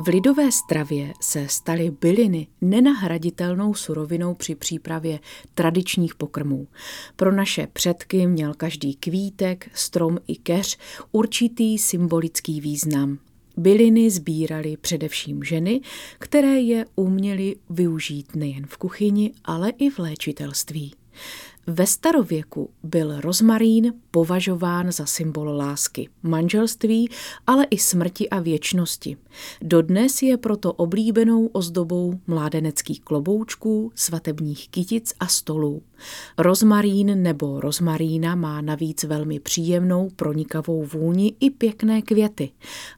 V lidové stravě se staly byliny nenahraditelnou surovinou při přípravě tradičních pokrmů. Pro naše předky měl každý kvítek, strom i keř určitý symbolický význam. Byliny sbírali především ženy, které je uměly využít nejen v kuchyni, ale i v léčitelství. Ve starověku byl rozmarín považován za symbol lásky, manželství, ale i smrti a věčnosti. Dodnes je proto oblíbenou ozdobou mládeneckých kloboučků, svatebních kytic a stolů. Rozmarín nebo rozmarína má navíc velmi příjemnou pronikavou vůni i pěkné květy.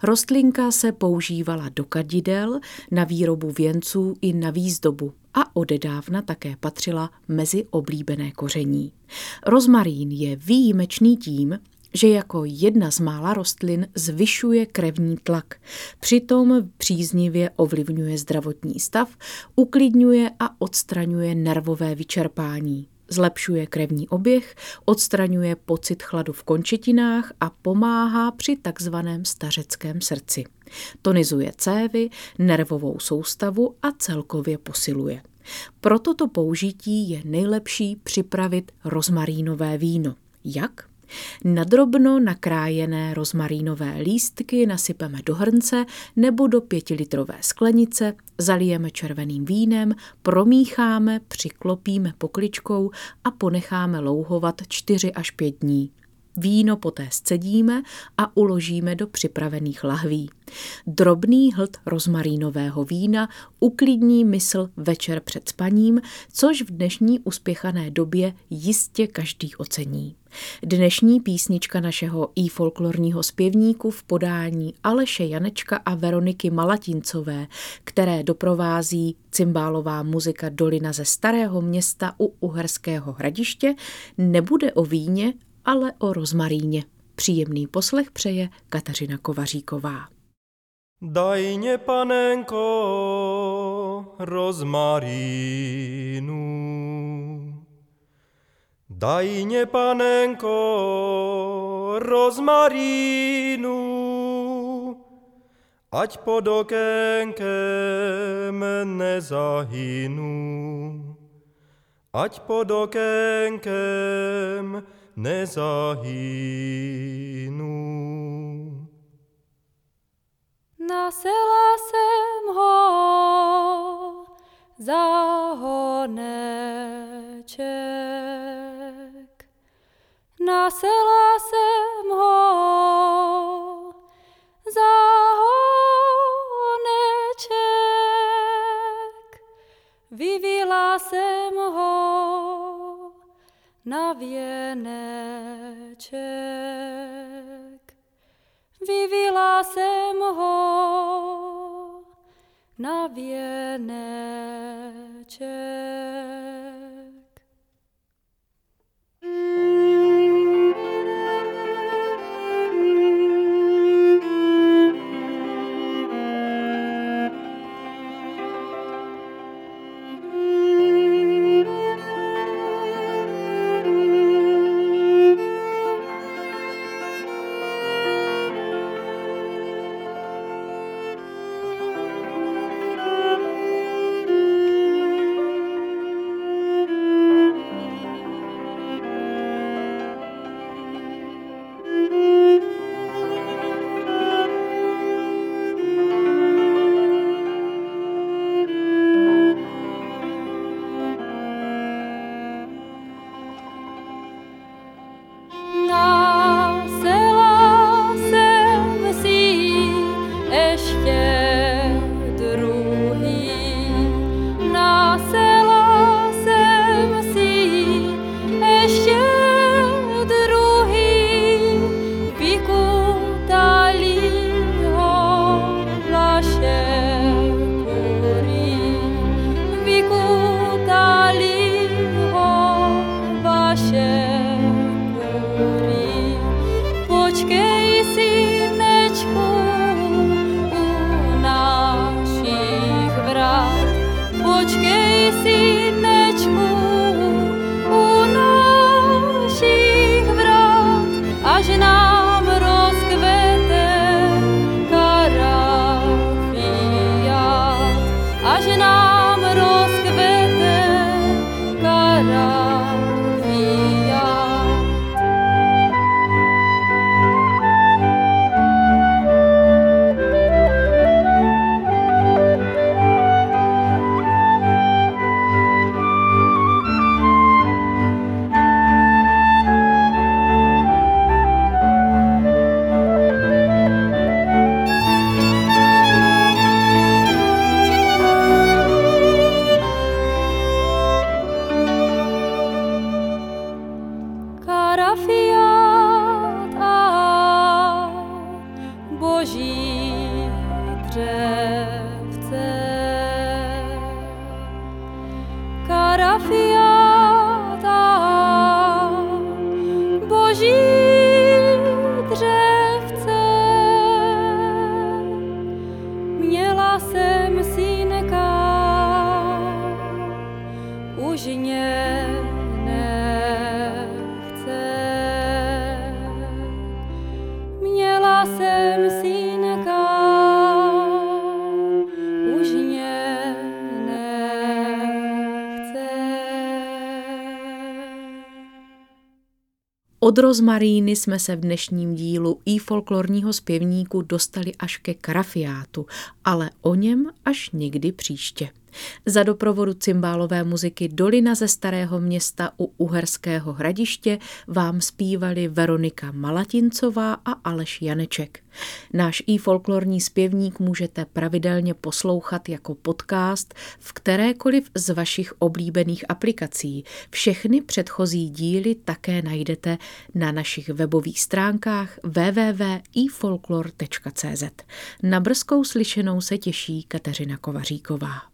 Rostlinka se používala do kadidel, na výrobu věnců i na výzdobu a odedávna také patřila mezi oblíbené koření. Rozmarín je výjimečný tím, že jako jedna z mála rostlin zvyšuje krevní tlak. Přitom příznivě ovlivňuje zdravotní stav, uklidňuje a odstraňuje nervové vyčerpání. Zlepšuje krevní oběh, odstraňuje pocit chladu v končetinách a pomáhá při takzvaném stařeckém srdci. Tonizuje cévy, nervovou soustavu a celkově posiluje. Pro toto použití je nejlepší připravit rozmarínové víno. Jak? Nadrobno nakrájené rozmarínové lístky nasypeme do hrnce nebo do pětilitrové sklenice, zalijeme červeným vínem, promícháme, přiklopíme pokličkou a ponecháme louhovat 4 až 5 dní. Víno poté scedíme a uložíme do připravených lahví. Drobný hlt rozmarínového vína uklidní mysl večer před spaním, což v dnešní uspěchané době jistě každý ocení. Dnešní písnička našeho i folklorního zpěvníku v podání Aleše Janečka a Veroniky Malatincové, které doprovází cymbálová muzika Dolina ze Starého města u Uherského hradiště, nebude o víně, ale o rozmaríně. Příjemný poslech přeje Kateřina Kovaříková. Daj mě, panenko, rozmarínu. Daj mě, panenko, rozmarínu. Ať pod okénkem nezahynu. Ať pod okénkem nezahynu. Nasela jsem ho za honeček. Nasela jsem ho za honeček. Vyvila jsem ho na věneček. Vyvila jsem ho na věneček. eşke. Karafiát a boží dřevce. A boží dřevce. Měla jsem synka, už mě Od rozmaríny jsme se v dnešním dílu i folklorního zpěvníku dostali až ke karafiátu, ale o něm až někdy příště. Za doprovodu cymbálové muziky Dolina ze Starého města u Uherského hradiště vám zpívali Veronika Malatincová a Aleš Janeček. Náš i folklorní zpěvník můžete pravidelně poslouchat jako podcast v kterékoliv z vašich oblíbených aplikací. Všechny předchozí díly také najdete na našich webových stránkách www.ifolklor.cz. Na brzkou slyšenou se těší Kateřina Kovaříková.